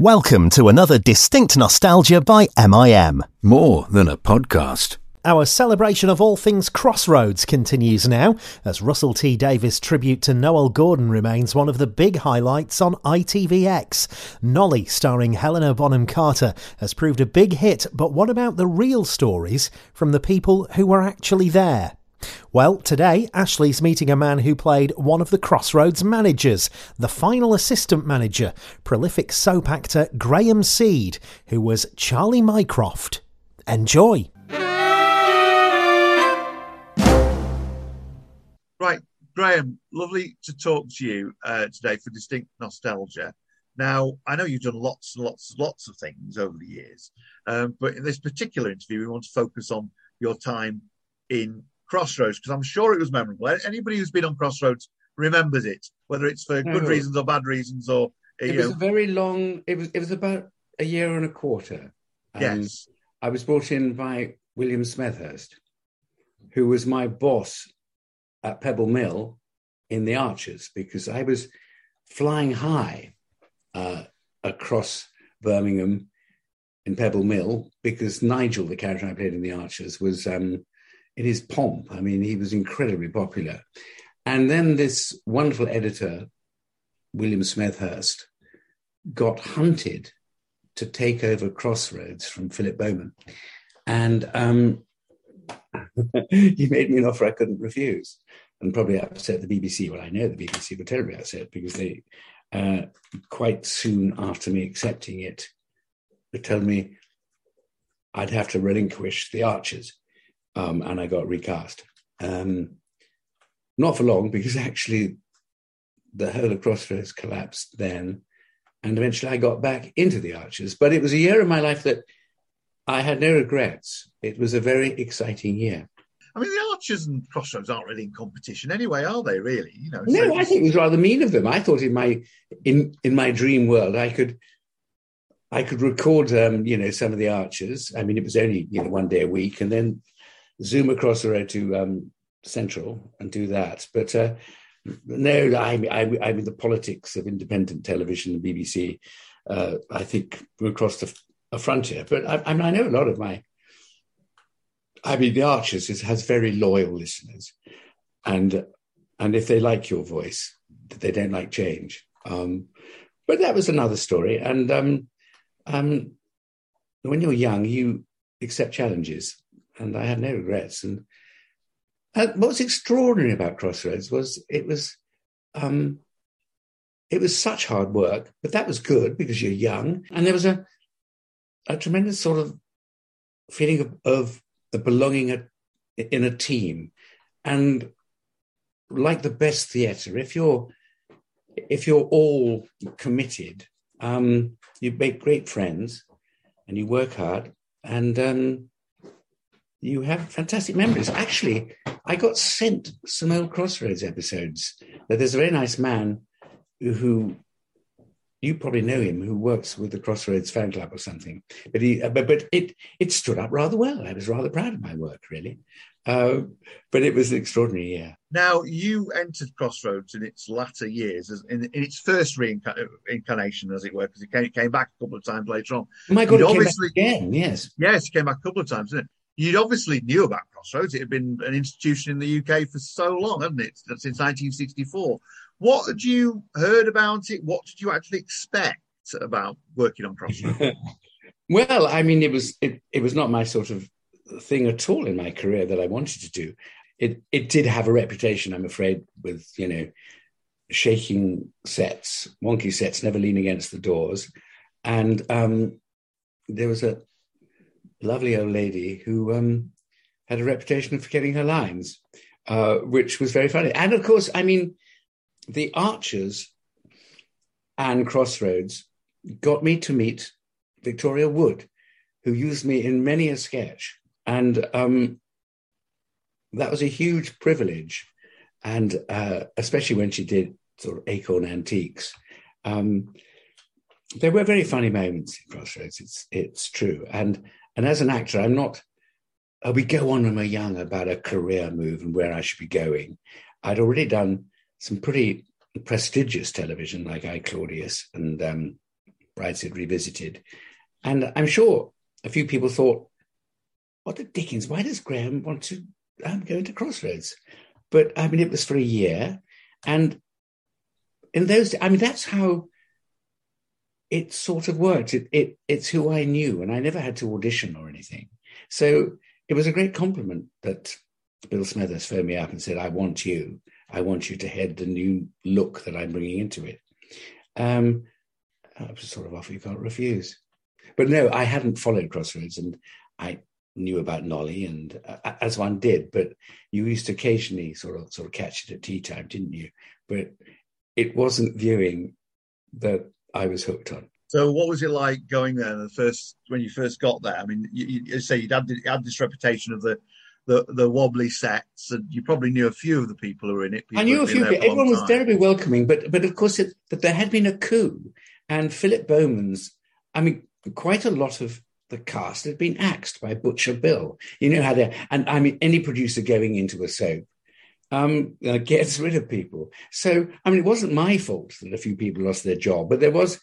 Welcome to another Distinct Nostalgia by MIM. More than a podcast. Our celebration of all things Crossroads continues now, as Russell T Davies' tribute to Noele Gordon remains one of the big highlights on ITVX. Nolly, starring Helena Bonham Carter, has proved a big hit, but what about the real stories from the people who were actually there? Well, today, Ashley's meeting a man who played one of the Crossroads managers, the final assistant manager, prolific soap actor Graham Seed, who was Charlie Mycroft. Enjoy! Right, Graham, lovely to talk to you uh, today for Distinct Nostalgia. Now, I know you've done lots and lots and lots of things over the years, um, but in this particular interview, we want to focus on your time in Crossroads because I'm sure it was memorable. Anybody who's been on Crossroads remembers it, whether it's for good reasons or bad reasons or. It was know. a very long. It was. It was about a year and a quarter. yes. I was brought in by William Smethurst, who was my boss at Pebble Mill in the Archers, because I was flying high uh, across Birmingham in Pebble Mill because Nigel, the character I played in the Archers, was um, in his pomp. I mean, he was incredibly popular. And then this wonderful editor, William Smethurst, got hunted to take over Crossroads from Philip Bowman. And um, he made me an offer I couldn't refuse and probably upset the BBC. Well, I know the BBC were terribly upset because they, uh, quite soon after me accepting it, they told me I'd have to relinquish the Archers um, and I got recast. Um, not for long, because actually the whole of Crossroads collapsed then, and eventually I got back into the Archers. But it was a year of my life that I had no regrets. It was a very exciting year. I mean, the Archers and Crossroads aren't really in competition anyway, are they? Really, you know. No, so I think it was rather mean of them. I thought in my in in my dream world, I could I could record, um, you know, some of the Archers. I mean, it was only you know one day a week, and then zoom across the road to um, Central and do that. But uh, no, I, I, I mean the politics of independent television, the BBC. Uh, I think we're across the, a frontier. But I, I, mean, I know a lot of my. I mean, the Archers is, has very loyal listeners, and and if they like your voice, they don't like change. Um, but that was another story. And um, um, when you're young, you accept challenges and I had no regrets. And uh, what was extraordinary about Crossroads was it was um, it was such hard work, but that was good because you're young, and there was a a tremendous sort of feeling of, of the belonging a, in a team, and like the best theatre, if you're if you're all committed, um, you make great friends, and you work hard, and um, you have fantastic memories. Actually, I got sent some old Crossroads episodes. That There's a very nice man who, you probably know him, who works with the Crossroads fan club or something. But he, but, but it it stood up rather well. I was rather proud of my work, really. Uh, but it was an extraordinary year. Now you entered Crossroads in its latter years, as in, in its first reincarnation, as it were, because it came, it came, back a couple of times later on. Oh my God, it obviously, again, yes, yes, it came back a couple of times, didn't it? You'd obviously knew about Crossroads. It had been an institution in the UK for so long, hadn't it? Since 1964. What had you heard about it? What did you actually expect about working on Crossroads? well, I mean, it was it, it was not my sort of thing at all in my career that I wanted to do. It it did have a reputation, I'm afraid, with you know shaking sets, wonky sets, never lean against the doors, and um, there was a lovely old lady who um, had a reputation for getting her lines, uh, which was very funny. And of course, I mean, the Archers and Crossroads got me to meet Victoria Wood, who used me in many a sketch. And um, that was a huge privilege. And uh, especially when she did sort of Acorn Antiques. Um, there were very funny moments in Crossroads. It's it's true, and and as an actor, I'm not, uh, we go on when we're young about a career move and where I should be going. I'd already done some pretty prestigious television like I, Claudius and um, Brideshead Revisited. And I'm sure a few people thought, what the dickens, why does Graham want to um, go into Crossroads? But I mean, it was for a year. And in those, I mean, that's how it sort of worked. It, it, it's who I knew, and I never had to audition or anything. So it was a great compliment that Bill Smethurst phoned me up and said, I want you. I want you to head the new look that I'm bringing into it. Um, I was sort of off, you can't refuse. But no, I hadn't followed Crossroads and I knew about Nolly and uh, as one did, but you used to occasionally sort of sort of catch it at tea time, didn't you? But it wasn't viewing that I was hooked on. So, what was it like going there the first when you first got there? I mean, you, you say you'd had, you had this reputation of the, the the wobbly sets, and you probably knew a few of the people who were in it. I knew a few. people. Everyone was terribly welcoming, but but of course, it, that there had been a coup, and Philip Bowman's. I mean, quite a lot of the cast had been axed by Butcher Bill. You know how they and I mean, any producer going into a soap um, uh, gets rid of people. So, I mean, it wasn't my fault that a few people lost their job, but there was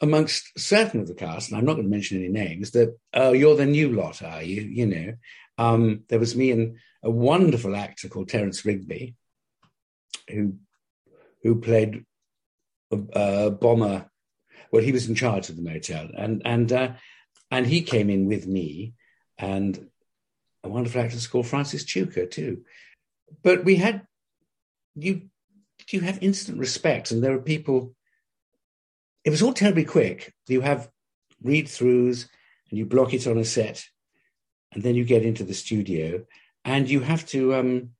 amongst certain of the cast, and I'm not going to mention any names, that, oh, you're the new lot, are you? You know, um, there was me and a wonderful actor called Terence Rigby, who who played a Bomber. Well, he was in charge of the motel, and and uh, and he came in with me, and a wonderful actress called Frances Cuka too but we had you you have instant respect, and there are people. It was all terribly quick. You have read throughs, and you block it on a set, and then you get into the studio, and you have to. Um,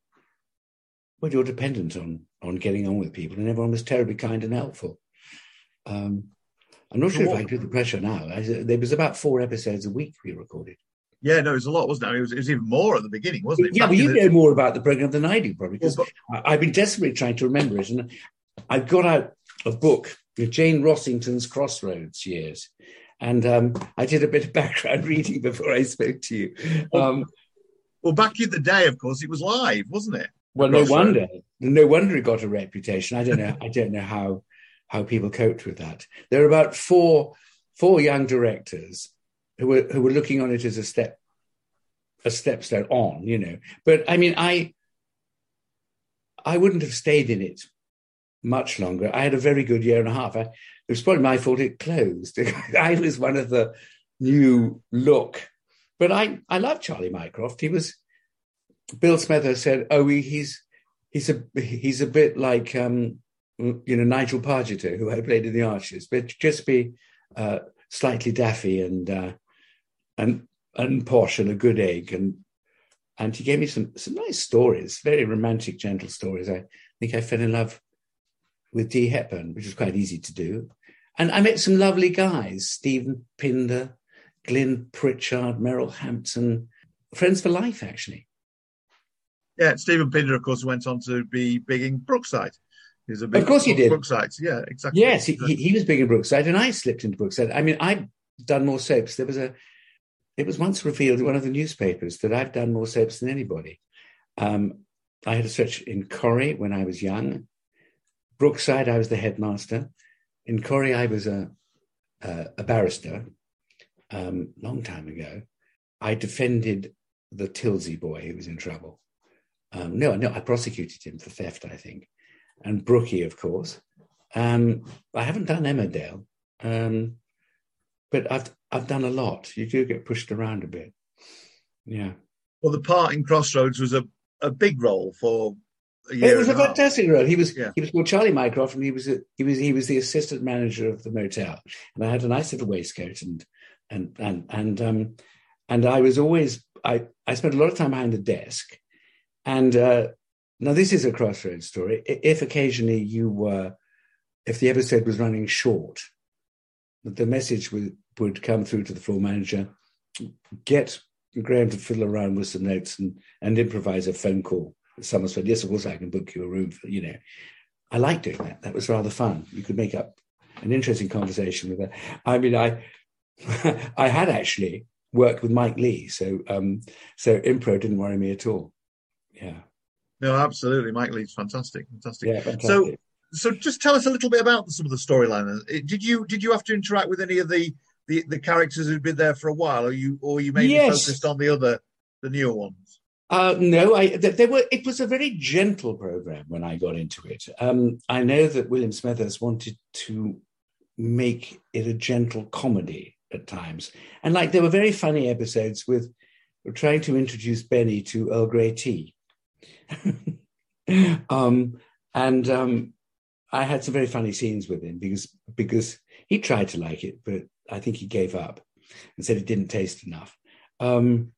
well, you're dependent on on getting on with people, and everyone was terribly kind and helpful. Um, I'm not sure if I do the pressure now. I, there was about four episodes a week we recorded. Yeah, no, it was a lot, wasn't it? It was, it was even more at the beginning, wasn't it? Yeah, but you the... know more about the program than I do, probably, because well. I've been desperately trying to remember it. And I've got out a book, Jane Rossington's Crossroads Years. And um, I did a bit of background reading before I spoke to you. Um, well, back in the day, of course, it was live, wasn't it? Well, no wonder. No wonder it got a reputation. I don't know. I don't know how how people coped with that. There are about four four young directors who were who were looking on it as a step a stepstone on, you know. But I mean, I I wouldn't have stayed in it much longer. I had a very good year and a half. I, it was probably my fault it closed. I was one of the new look, but I I love Charlie Mycroft. He was Bill Smethurst said, "Oh, he's he's a he's a bit like um, you know Nigel Pargeter, who I played in the Archers, but just be uh, slightly daffy and uh, and and posh and a good egg and and he gave me some some nice stories, very romantic, gentle stories. I think I fell in love with Dee Hepburn, which was quite easy to do. And I met some lovely guys, Steven Pinder, Glyn Pritchard, Meryl Hampton, friends for life, actually. Yeah, Steven Pinder, of course, went on to be big in Brookside. He's a big of course he did. Brookside, yeah, exactly. Yes, he, he was big in Brookside, and I slipped into Brookside. I mean, I've done more soaps. There was a it was once revealed in one of the newspapers that I've done more soaps than anybody. Um, I had a stretch in Corrie when I was young. Brookside, I was the headmaster. In Corrie, I was a, a, a barrister. Um, long time ago, I defended the Tilsley boy who was in trouble. Um, no, no, I prosecuted him for theft, I think, and Brookie, of course. Um, I haven't done Emmerdale, um, but I've I've done a lot. You do get pushed around a bit. Yeah. Well, the part in Crossroads was a, a big role for it was a fantastic role. He was yeah. he was called Charlie Mycroft, and he was a, he was he was the assistant manager of the motel. And I had a nice little waistcoat, and and and and um and I was always I I spent a lot of time behind the desk. And uh, now this is a crossroads story. If occasionally you were, if the episode was running short, the message would would come through to the floor manager, get Graham to fiddle around with some notes and, and improvise a phone call. Someone said, yes, of course I can book you a room for, you know. I liked doing that. That was rather fun. You could make up an interesting conversation with her. I mean, I I had actually worked with Mike Leigh, so um, so impro didn't worry me at all. Yeah. No, absolutely. Mike Leigh's fantastic, fantastic. Yeah, fantastic. So so just tell us a little bit about some of the storyline. Did you did you have to interact with any of the the, the characters who'd been there for a while, or you or you mainly Yes. focused on the other the newer ones? Uh, no, I, were. It was a very gentle program when I got into it. Um, I know that William Smethurst wanted to make it a gentle comedy at times, and like there were very funny episodes with trying to introduce Benny to Earl Grey tea, um, and um, I had some very funny scenes with him because because he tried to like it, but I think he gave up and said it didn't taste enough. Um,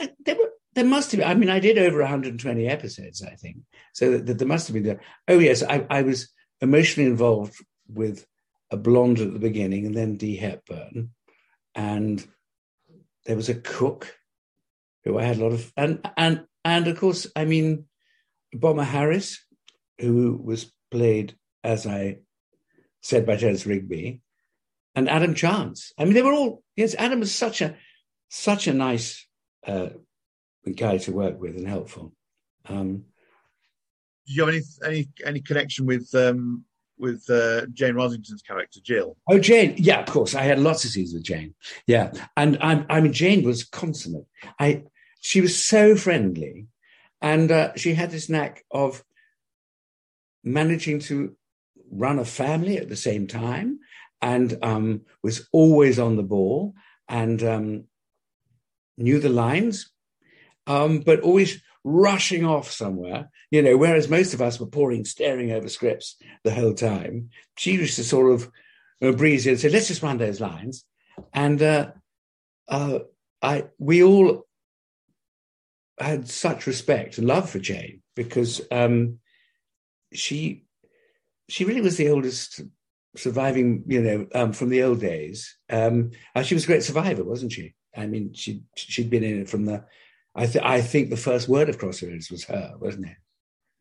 I- there were there must have I mean I did over 120 episodes I think. So that, that there must have been there. Oh yes I, I was emotionally involved with a blonde at the beginning and then Dee Hepburn. And there was a cook who I had a lot of and and and of course I mean Bomber Harris who was played as I said by Terence Rigby and Adam Chance I mean they were all yes Adam was such a such a nice uh, guy to work with and helpful. Um, Did you have any any any connection with um with uh, Jane Rossington's character Jill? oh, Jane, yeah, of course. I had lots of scenes with Jane. Yeah, and I, I mean, Jane was consummate. I she was so friendly, and uh, she had this knack of managing to run a family at the same time, and um, was always on the ball and um, knew the lines, um, but always rushing off somewhere. You know, whereas most of us were pouring, staring over scripts the whole time. She used to sort of uh, breeze in and say, "Let's just run those lines," and uh, uh, I we all had such respect and love for Jane because um, she she really was the oldest surviving, you know, um, from the old days. Um, she was a great survivor, wasn't she? I mean, she she'd been in it from the. I th- I think the first word of Crossroads was her, wasn't it?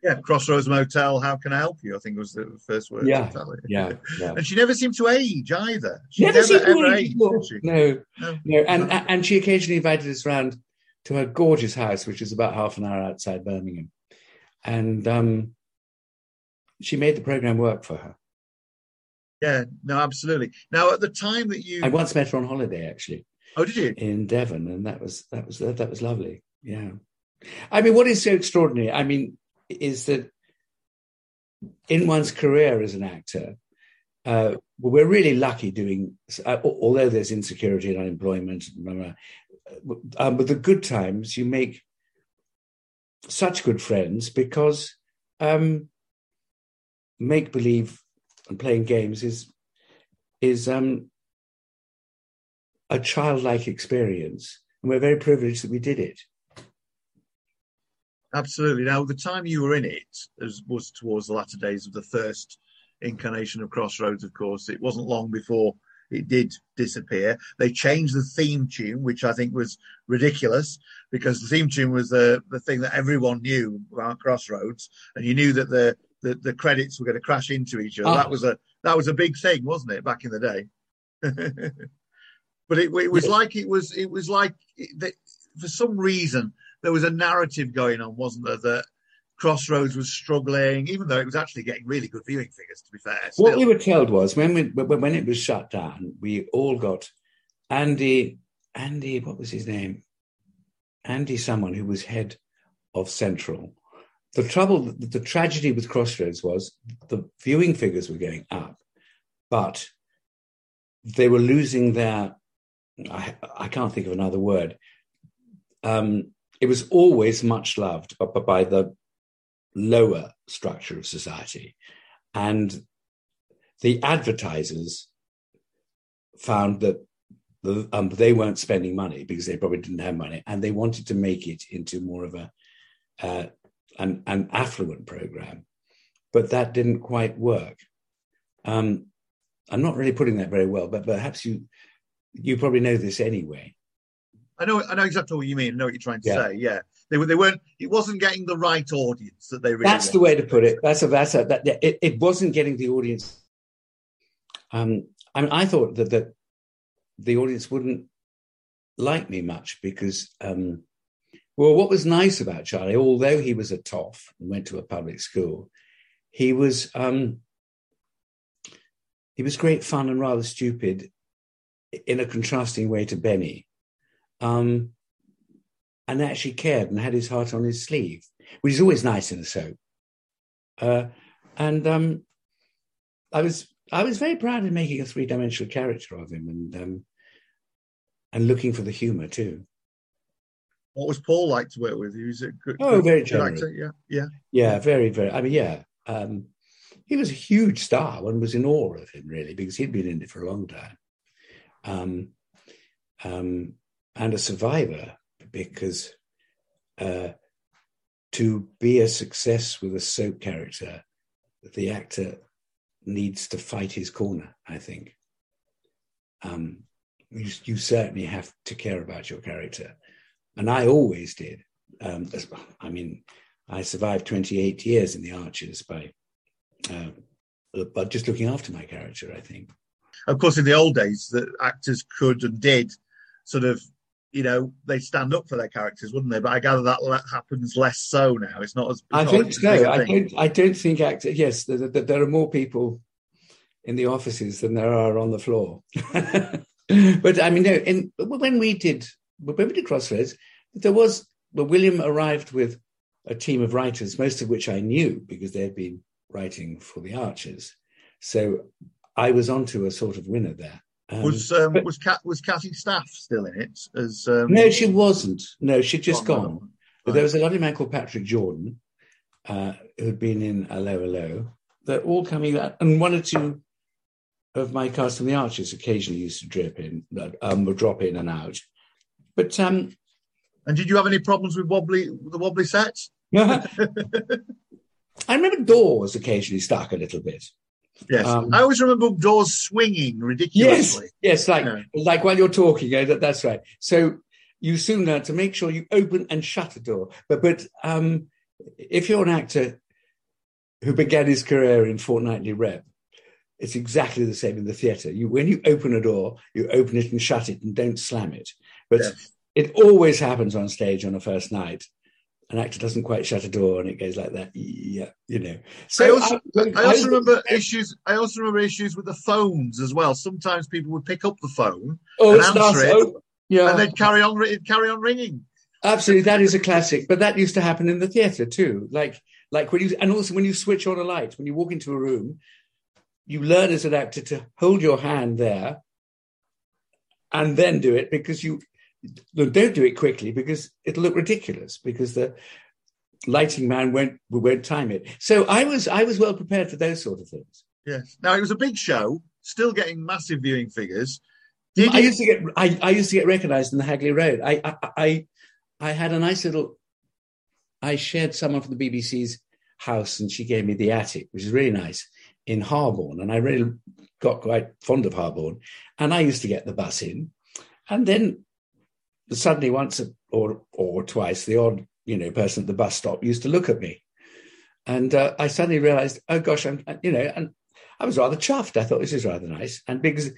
Yeah, Crossroads Motel. How can I help you? I think was the first word. Yeah, to. Yeah, yeah. And she never seemed to age either. She Never never, seen ever her aged, before. did she? No, No. no, and and she occasionally invited us round to her gorgeous house, which is about half an hour outside Birmingham, and um, she made the program work for her. Yeah, no, absolutely. Now, at the time that you, I once met her on holiday, actually. oh, did you? in Devon, and that was that was that was lovely. Yeah, I mean, what is so extraordinary? I mean, is that in one's career as an actor, uh, we're really lucky doing. Uh, although there's insecurity and unemployment, blah, blah, blah, um, but the good times you make such good friends because um, make believe and playing games is is um, a childlike experience, and we're very privileged that we did it. Absolutely. Now, the time you were in it was, was towards the latter days of the first incarnation of Crossroads, of course. It wasn't long before it did disappear. They changed the theme tune, which I think was ridiculous because the theme tune was the, the thing that everyone knew about Crossroads, and you knew that the, the, the credits were going to crash into each other. Oh. That was a that was a big thing, wasn't it, back in the day? but it, it was like it was it was like it, that for some reason there was a narrative going on, wasn't there? That Crossroads was struggling, even though it was actually getting really good viewing figures. To be fair, What we were told was when we, when it was shut down, we all got Andy Andy what was his name? Andy, someone who was head of Central. The trouble, the, tragedy with Crossroads was the viewing figures were going up, but they were losing their. I, I can't think of another word. Um, it was always much loved, but by the lower structure of society, and the advertisers found that the, um, they weren't spending money because they probably didn't have money, and they wanted to make it into more of a uh, an, an affluent program, but that didn't quite work. Um, I'm not really putting that very well, but perhaps you you probably know this anyway. I know, I know exactly what you mean. I know what you're trying to Yeah. say. Yeah, they were, they weren't. It wasn't getting the right audience that they really. that's the way to put it. That's a that's a that it, it wasn't getting the audience. Um, I mean, I thought that that the audience wouldn't like me much because um, Well, what was nice about Charlie, although he was a toff and went to a public school, he was um, he was great fun and rather stupid in a contrasting way to Benny, um, and actually cared and had his heart on his sleeve, which is always nice in a soap. Uh, and um, I was I was very proud of making a three dimensional character of him, and um, and looking for the humour too. What was Paul like to work with? He was a good, oh, good, very good generous. actor. Yeah, yeah. Yeah, very, very. I mean, yeah. Um, he was a huge star. One was in awe of him, really, because he'd been in it for a long time. Um, um, and a survivor, because uh, to be a success with a soap character, the actor needs to fight his corner, I think. Um, you, you certainly have to care about your character. And I always did. Um, I mean, I survived 28 years in the Archers by, uh, by just looking after my character, I think. Of course, in the old days, the actors could and did sort of, you know, they stand up for their characters, wouldn't they? But I gather that happens less so now. It's not as. it's I not think so. I don't, I don't think actors, Yes, there, there, there are more people in the offices than there are on the floor. but I mean, no. In, when we did when we did Crossroads, there was well, William arrived with a team of writers, most of which I knew because they had been writing for the Archers. So I was onto a sort of winner there. Um, Was um, but- was Cat was Kathy Staff still in it? As um, no, she wasn't. No, she'd just gone, gone. But there was a lovely man called Patrick Jordan, uh, who'd been in Allo Allo. They're all coming out, and one or two of my cast from the Archers occasionally used to drip in, um, would drop in and out. But um, And did you have any problems with wobbly the wobbly sets? I remember doors occasionally stuck a little bit. Yes, Um, I always remember doors swinging ridiculously. yes, yes, like Yeah. like while you're talking, that, that's right. So you soon learn to make sure you open and shut a door. But but um, if you're an actor who began his career in fortnightly rep, it's exactly the same in the theatre. You when you open a door, you open it and shut it and don't slam it. But Yes. it always happens on stage on a first night. An actor doesn't quite shut a door and it goes like that. Yeah, you know. So I also, I- I also I- remember issues. I also remember issues with the phones as well. Sometimes people would pick up the phone oh, and answer it, oh, yeah. and they'd carry on. Carry on ringing. Absolutely, that is a classic. But that used to happen in the theatre too. Like, like when you, and also when you switch on a light, when you walk into a room, you learn as an actor to hold your hand there, and then do it because you no, don't do it quickly because it'll look ridiculous because the lighting man won't won't time it. So I was I was well prepared for those sort of things. Yes. Now it was a big show, still getting massive viewing figures. Did I you- used to get I, I used to get recognised in the Hagley Road. I, I I I had a nice little. I shared someone from the BBC's house, and she gave me the attic, which is really nice in Harborne, and I really got quite fond of Harborne. And I used to get the bus in, and then suddenly once or or twice, the odd you know person at the bus stop used to look at me, and uh, I suddenly realised, oh gosh, I'm you know, and I was rather chuffed. I thought this is rather nice, and because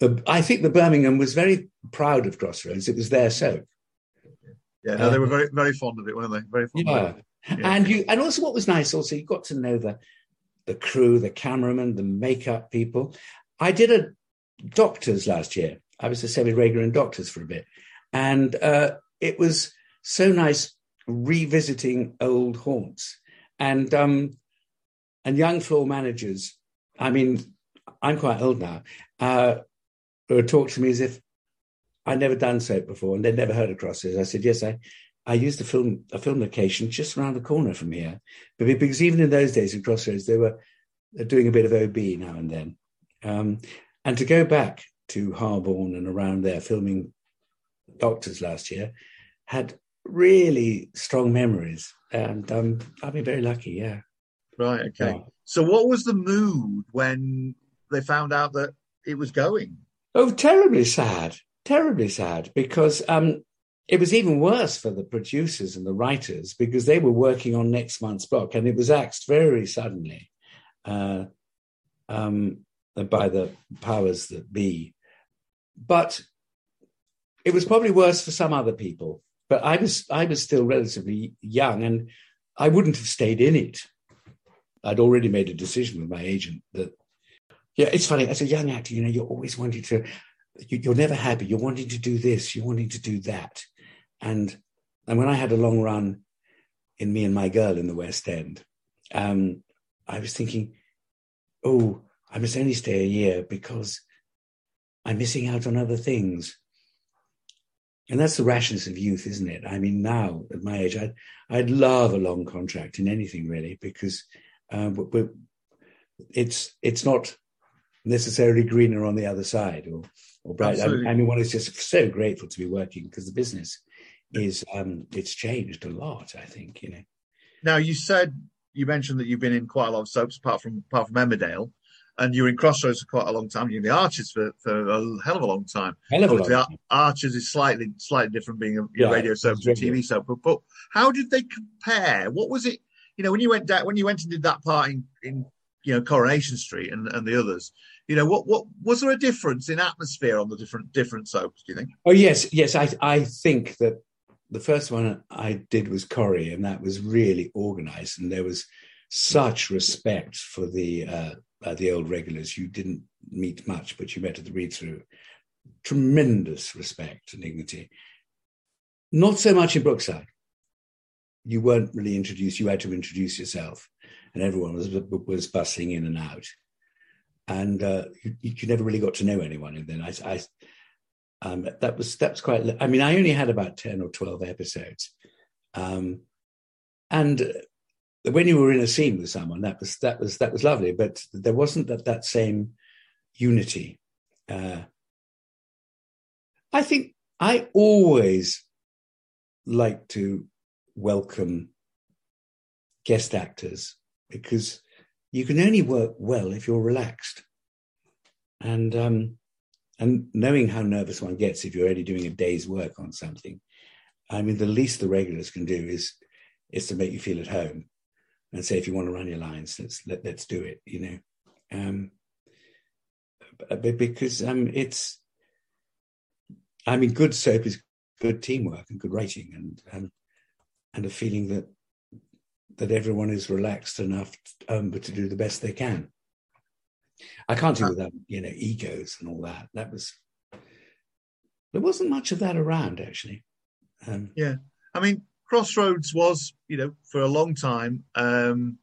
the, I think the Birmingham was very proud of Crossroads. It was their soap. Yeah, no, they were very, very fond of it, weren't they? Very fond Yeah. of it. Yeah. And you and also what was nice also you got to know the the crew, the cameraman, the makeup people. I did a doctors last year. I was a semi-regular in doctors for a bit. And uh, it was so nice revisiting old haunts. And um and young floor managers, I mean, I'm quite old now, uh, would talk to me as if I'd never done soap before and they'd never heard of Crossroads. I said, yes, I, I used a film a film location just around the corner from here, but because even in those days in Crossroads, they were doing a bit of OB now and then, um, and to go back to Harborne and around there filming Doctors last year had really strong memories, and um, I've been very lucky. Yeah. Right. Okay. Yeah. So, what was the mood when they found out that it was going? Oh, terribly sad, terribly sad, because um, it was even worse for the producers and the writers because they were working on next month's book, and it was axed very suddenly uh, um, by the powers that be. But it was probably worse for some other people. but I was I was still relatively young, and I wouldn't have stayed in it. I'd already made a decision with my agent that, yeah, it's funny. As a young actor, you know, you're always wanting to, you, are never happy. You're wanting to do this, you're wanting to do that, and and when I had a long run in Me and My Girl in the West End, um, I was thinking, oh, I must only stay a year because I'm missing out on other things. And that's the rashness of youth, isn't it? I mean, now at my age, I'd, I'd love a long contract in anything really, because uh, it's it's not necessarily greener on the other side or or bright. I, I, mean, one is just so grateful to be working because the business is um, it's changed a lot. I think you know. Now you said you mentioned that you've been in quite a lot of soaps apart from apart from Emmerdale, and you were in Crossroads for quite a long time. You're in the Archers for, for a hell of a long time. Hell of a long time. Archers is slightly slightly different, being a yeah, radio soap to TV soap. But, but how did they compare? What was it? You know, when you went down, when you went and did that part in, in you know Coronation Street and, and the others, you know, what what was there a difference in atmosphere on the different different soaps? Do you think? Oh yes, yes. I I think that the first one I did was Corrie, and that was really organised, and there was such respect for the uh, uh, the old regulars. You didn't meet much, but you met at the read through. Tremendous respect and dignity. Not so much in Brookside. You weren't really introduced. You had to introduce yourself, and everyone was was bussing in and out, and uh, you, you, never really got to know anyone. And then I, I um, that was that's quite. I mean, I only had about ten or twelve episodes, um, and when you were in a scene with someone, that was that was that was lovely. But there wasn't that that same unity. Uh, I think I always like to welcome guest actors because you can only work well if you're relaxed. And um, and knowing how nervous one gets if you're only doing a day's work on something, I mean, the least the regulars can do is is to make you feel at home and say, if you want to run your lines, let's let, let's do it. You know, um, because um, it's, I mean, good soap is good teamwork and good writing, and and and a feeling that that everyone is relaxed enough um, but to do the best they can. I can't do without you know egos and all that. That was there wasn't much of that around actually. Um, yeah, I mean Crossroads was you know for a long time um,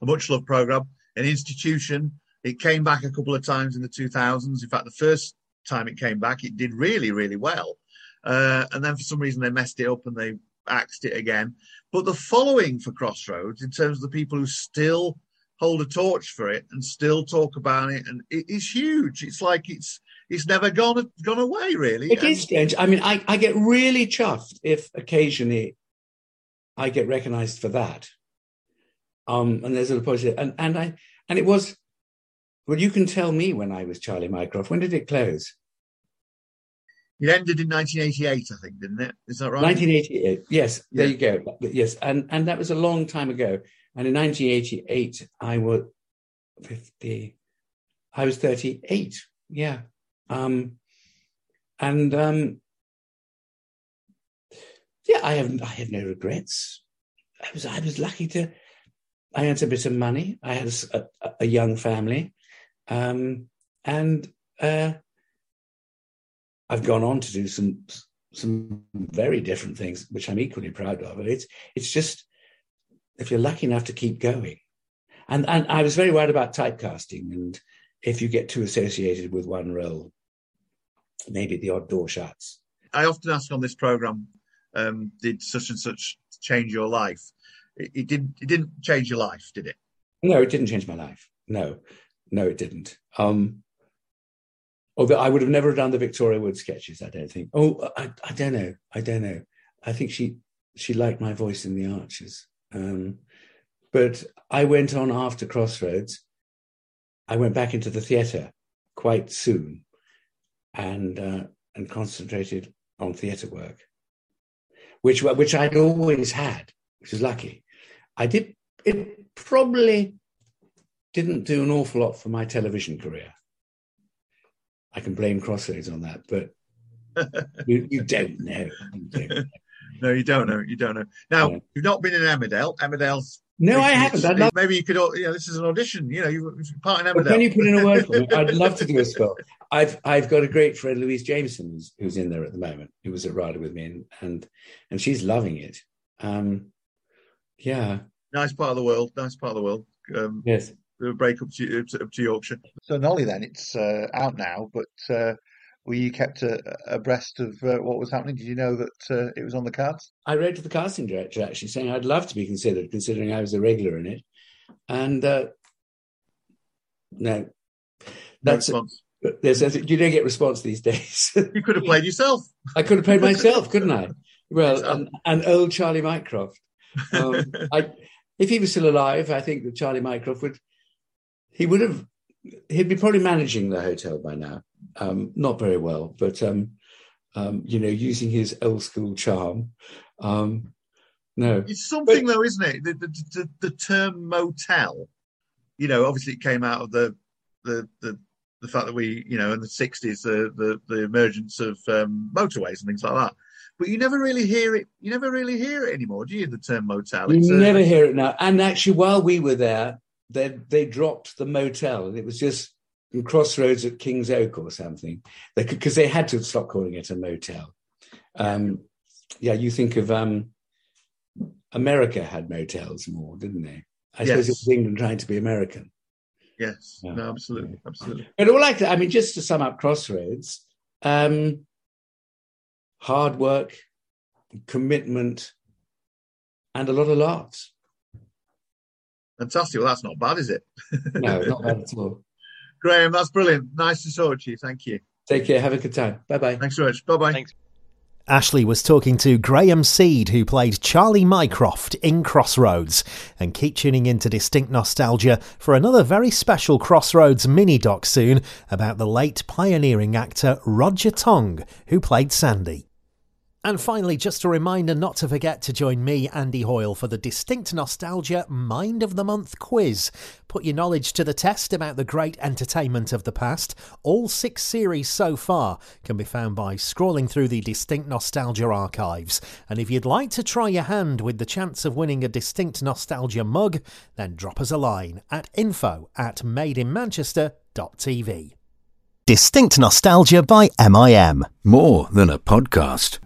a much loved program, an institution. It came back a couple of times in the 2000s. In fact, the first time it came back, it did really really well, uh, and then for some reason they messed it up and they axed it again. But the following for Crossroads, in terms of the people who still hold a torch for it and still talk about it, and it is huge. It's like it's it's never gone gone away. Really, it and, is strange. I mean, I, I get really chuffed if occasionally I get recognised for that. Um, and there's a positive, and and I and it was. Well, you can tell me when I was Charlie Mycroft. When did it close? It ended in 1988, I think, didn't it? Is that right? 1988. Yes, there you go. Yes, and and that was a long time ago. And in 1988, I was 50, I was 38. Yeah. Um, and um, yeah, I have I have no regrets. I was I was lucky to. I had a bit of money. I had a, a, a young family, um, and uh, I've gone on to do some some very different things, which I'm equally proud of. It's it's just if you're lucky enough to keep going. And, and I was very worried about typecasting. And if you get too associated with one role, maybe the odd door shuts. I often ask on this program, um, did such and such change your life? It, it, didn't. It didn't change your life, did it? No, it didn't change my life. No, no, it didn't. Um, although I would have never done the Victoria Wood sketches. I don't think. Oh, I, I don't know. I don't know. I think she she liked my voice in the Archers. Um, but I went on after Crossroads. I went back into the theatre quite soon, and uh, and concentrated on theatre work, which which I'd always had, which is lucky. I did it probably didn't do an awful lot for my television career. I can blame Crossroads on that, but you, you, don't know. you don't know. no, you don't know. You don't know. Now yeah. you've not been in Emmerdale. Emmerdale's no, I haven't. I'd love- Maybe you could. You know, this is an audition. You know, you part in Emmerdale. Well, can you put in a word for me? I'd love to do a spell. I've I've got a great friend, Louise Jameson, who's, who's in there at the moment. Who was at RADA with me, and and, and she's loving it. Um, yeah, nice part of the world. Nice part of the world. Um, yes, the break up to, up to Yorkshire. So Nolly, then it's uh, out now, but uh, were you kept abreast of uh, what was happening? Did you know that uh, it was on the cards? I wrote to the casting director actually saying I'd love to be considered, considering I was a regular in it. And uh, no, that's no a, there's you don't get response these days. you could have played yourself. I could have played myself, couldn't I? Well, an, an, old Charlie Mycroft. Um, I, if he was still alive, I think that Charlie Mycroft would he would have he'd be probably managing the hotel by now um, not very well, but um, um, you know, using his old school charm. Um, no, it's something but, though, isn't it? The, the, the, the, term motel. You know, obviously, it came out of the the the, the fact that we, you know, in the '60s, the the, the emergence of um, motorways and things like that. But you never really hear it. You never really hear it anymore, do you? The term motel. It's you never hear it now. And actually, while we were there, they they dropped the motel, and it was just Crossroads at King's Oak or something, because they, they, had to stop calling it a motel. Um, yeah, you think of um, America had motels more, didn't they? I yes. suppose it was England trying to be American. Yes, yeah. no, absolutely, absolutely. But all like that, I mean, just to sum up Crossroads, um, hard work, commitment, and a lot of laughs. Fantastic. Well, that's not bad, is it? no, not bad at all. Graham, that's brilliant. Nice to talk to you. Thank you. Take care. Have a good time. Bye bye. Thanks so much. Bye bye. Thanks. Ashley was talking to Graham Seed, who played Charlie Mycroft in Crossroads. And keep tuning in to Distinct Nostalgia for another very special Crossroads mini doc soon about the late pioneering actor Roger Tonge, who played Sandy. And finally, just a reminder not to forget to join me, Andy Hoyle, for the Distinct Nostalgia Mind of the Month quiz. Put your knowledge to the test about the great entertainment of the past. All six series so far can be found by scrolling through the Distinct Nostalgia archives. And if you'd like to try your hand with the chance of winning a Distinct Nostalgia mug, then drop us a line at info at madeinmanchester.tv. Distinct Nostalgia by MIM. More than a podcast.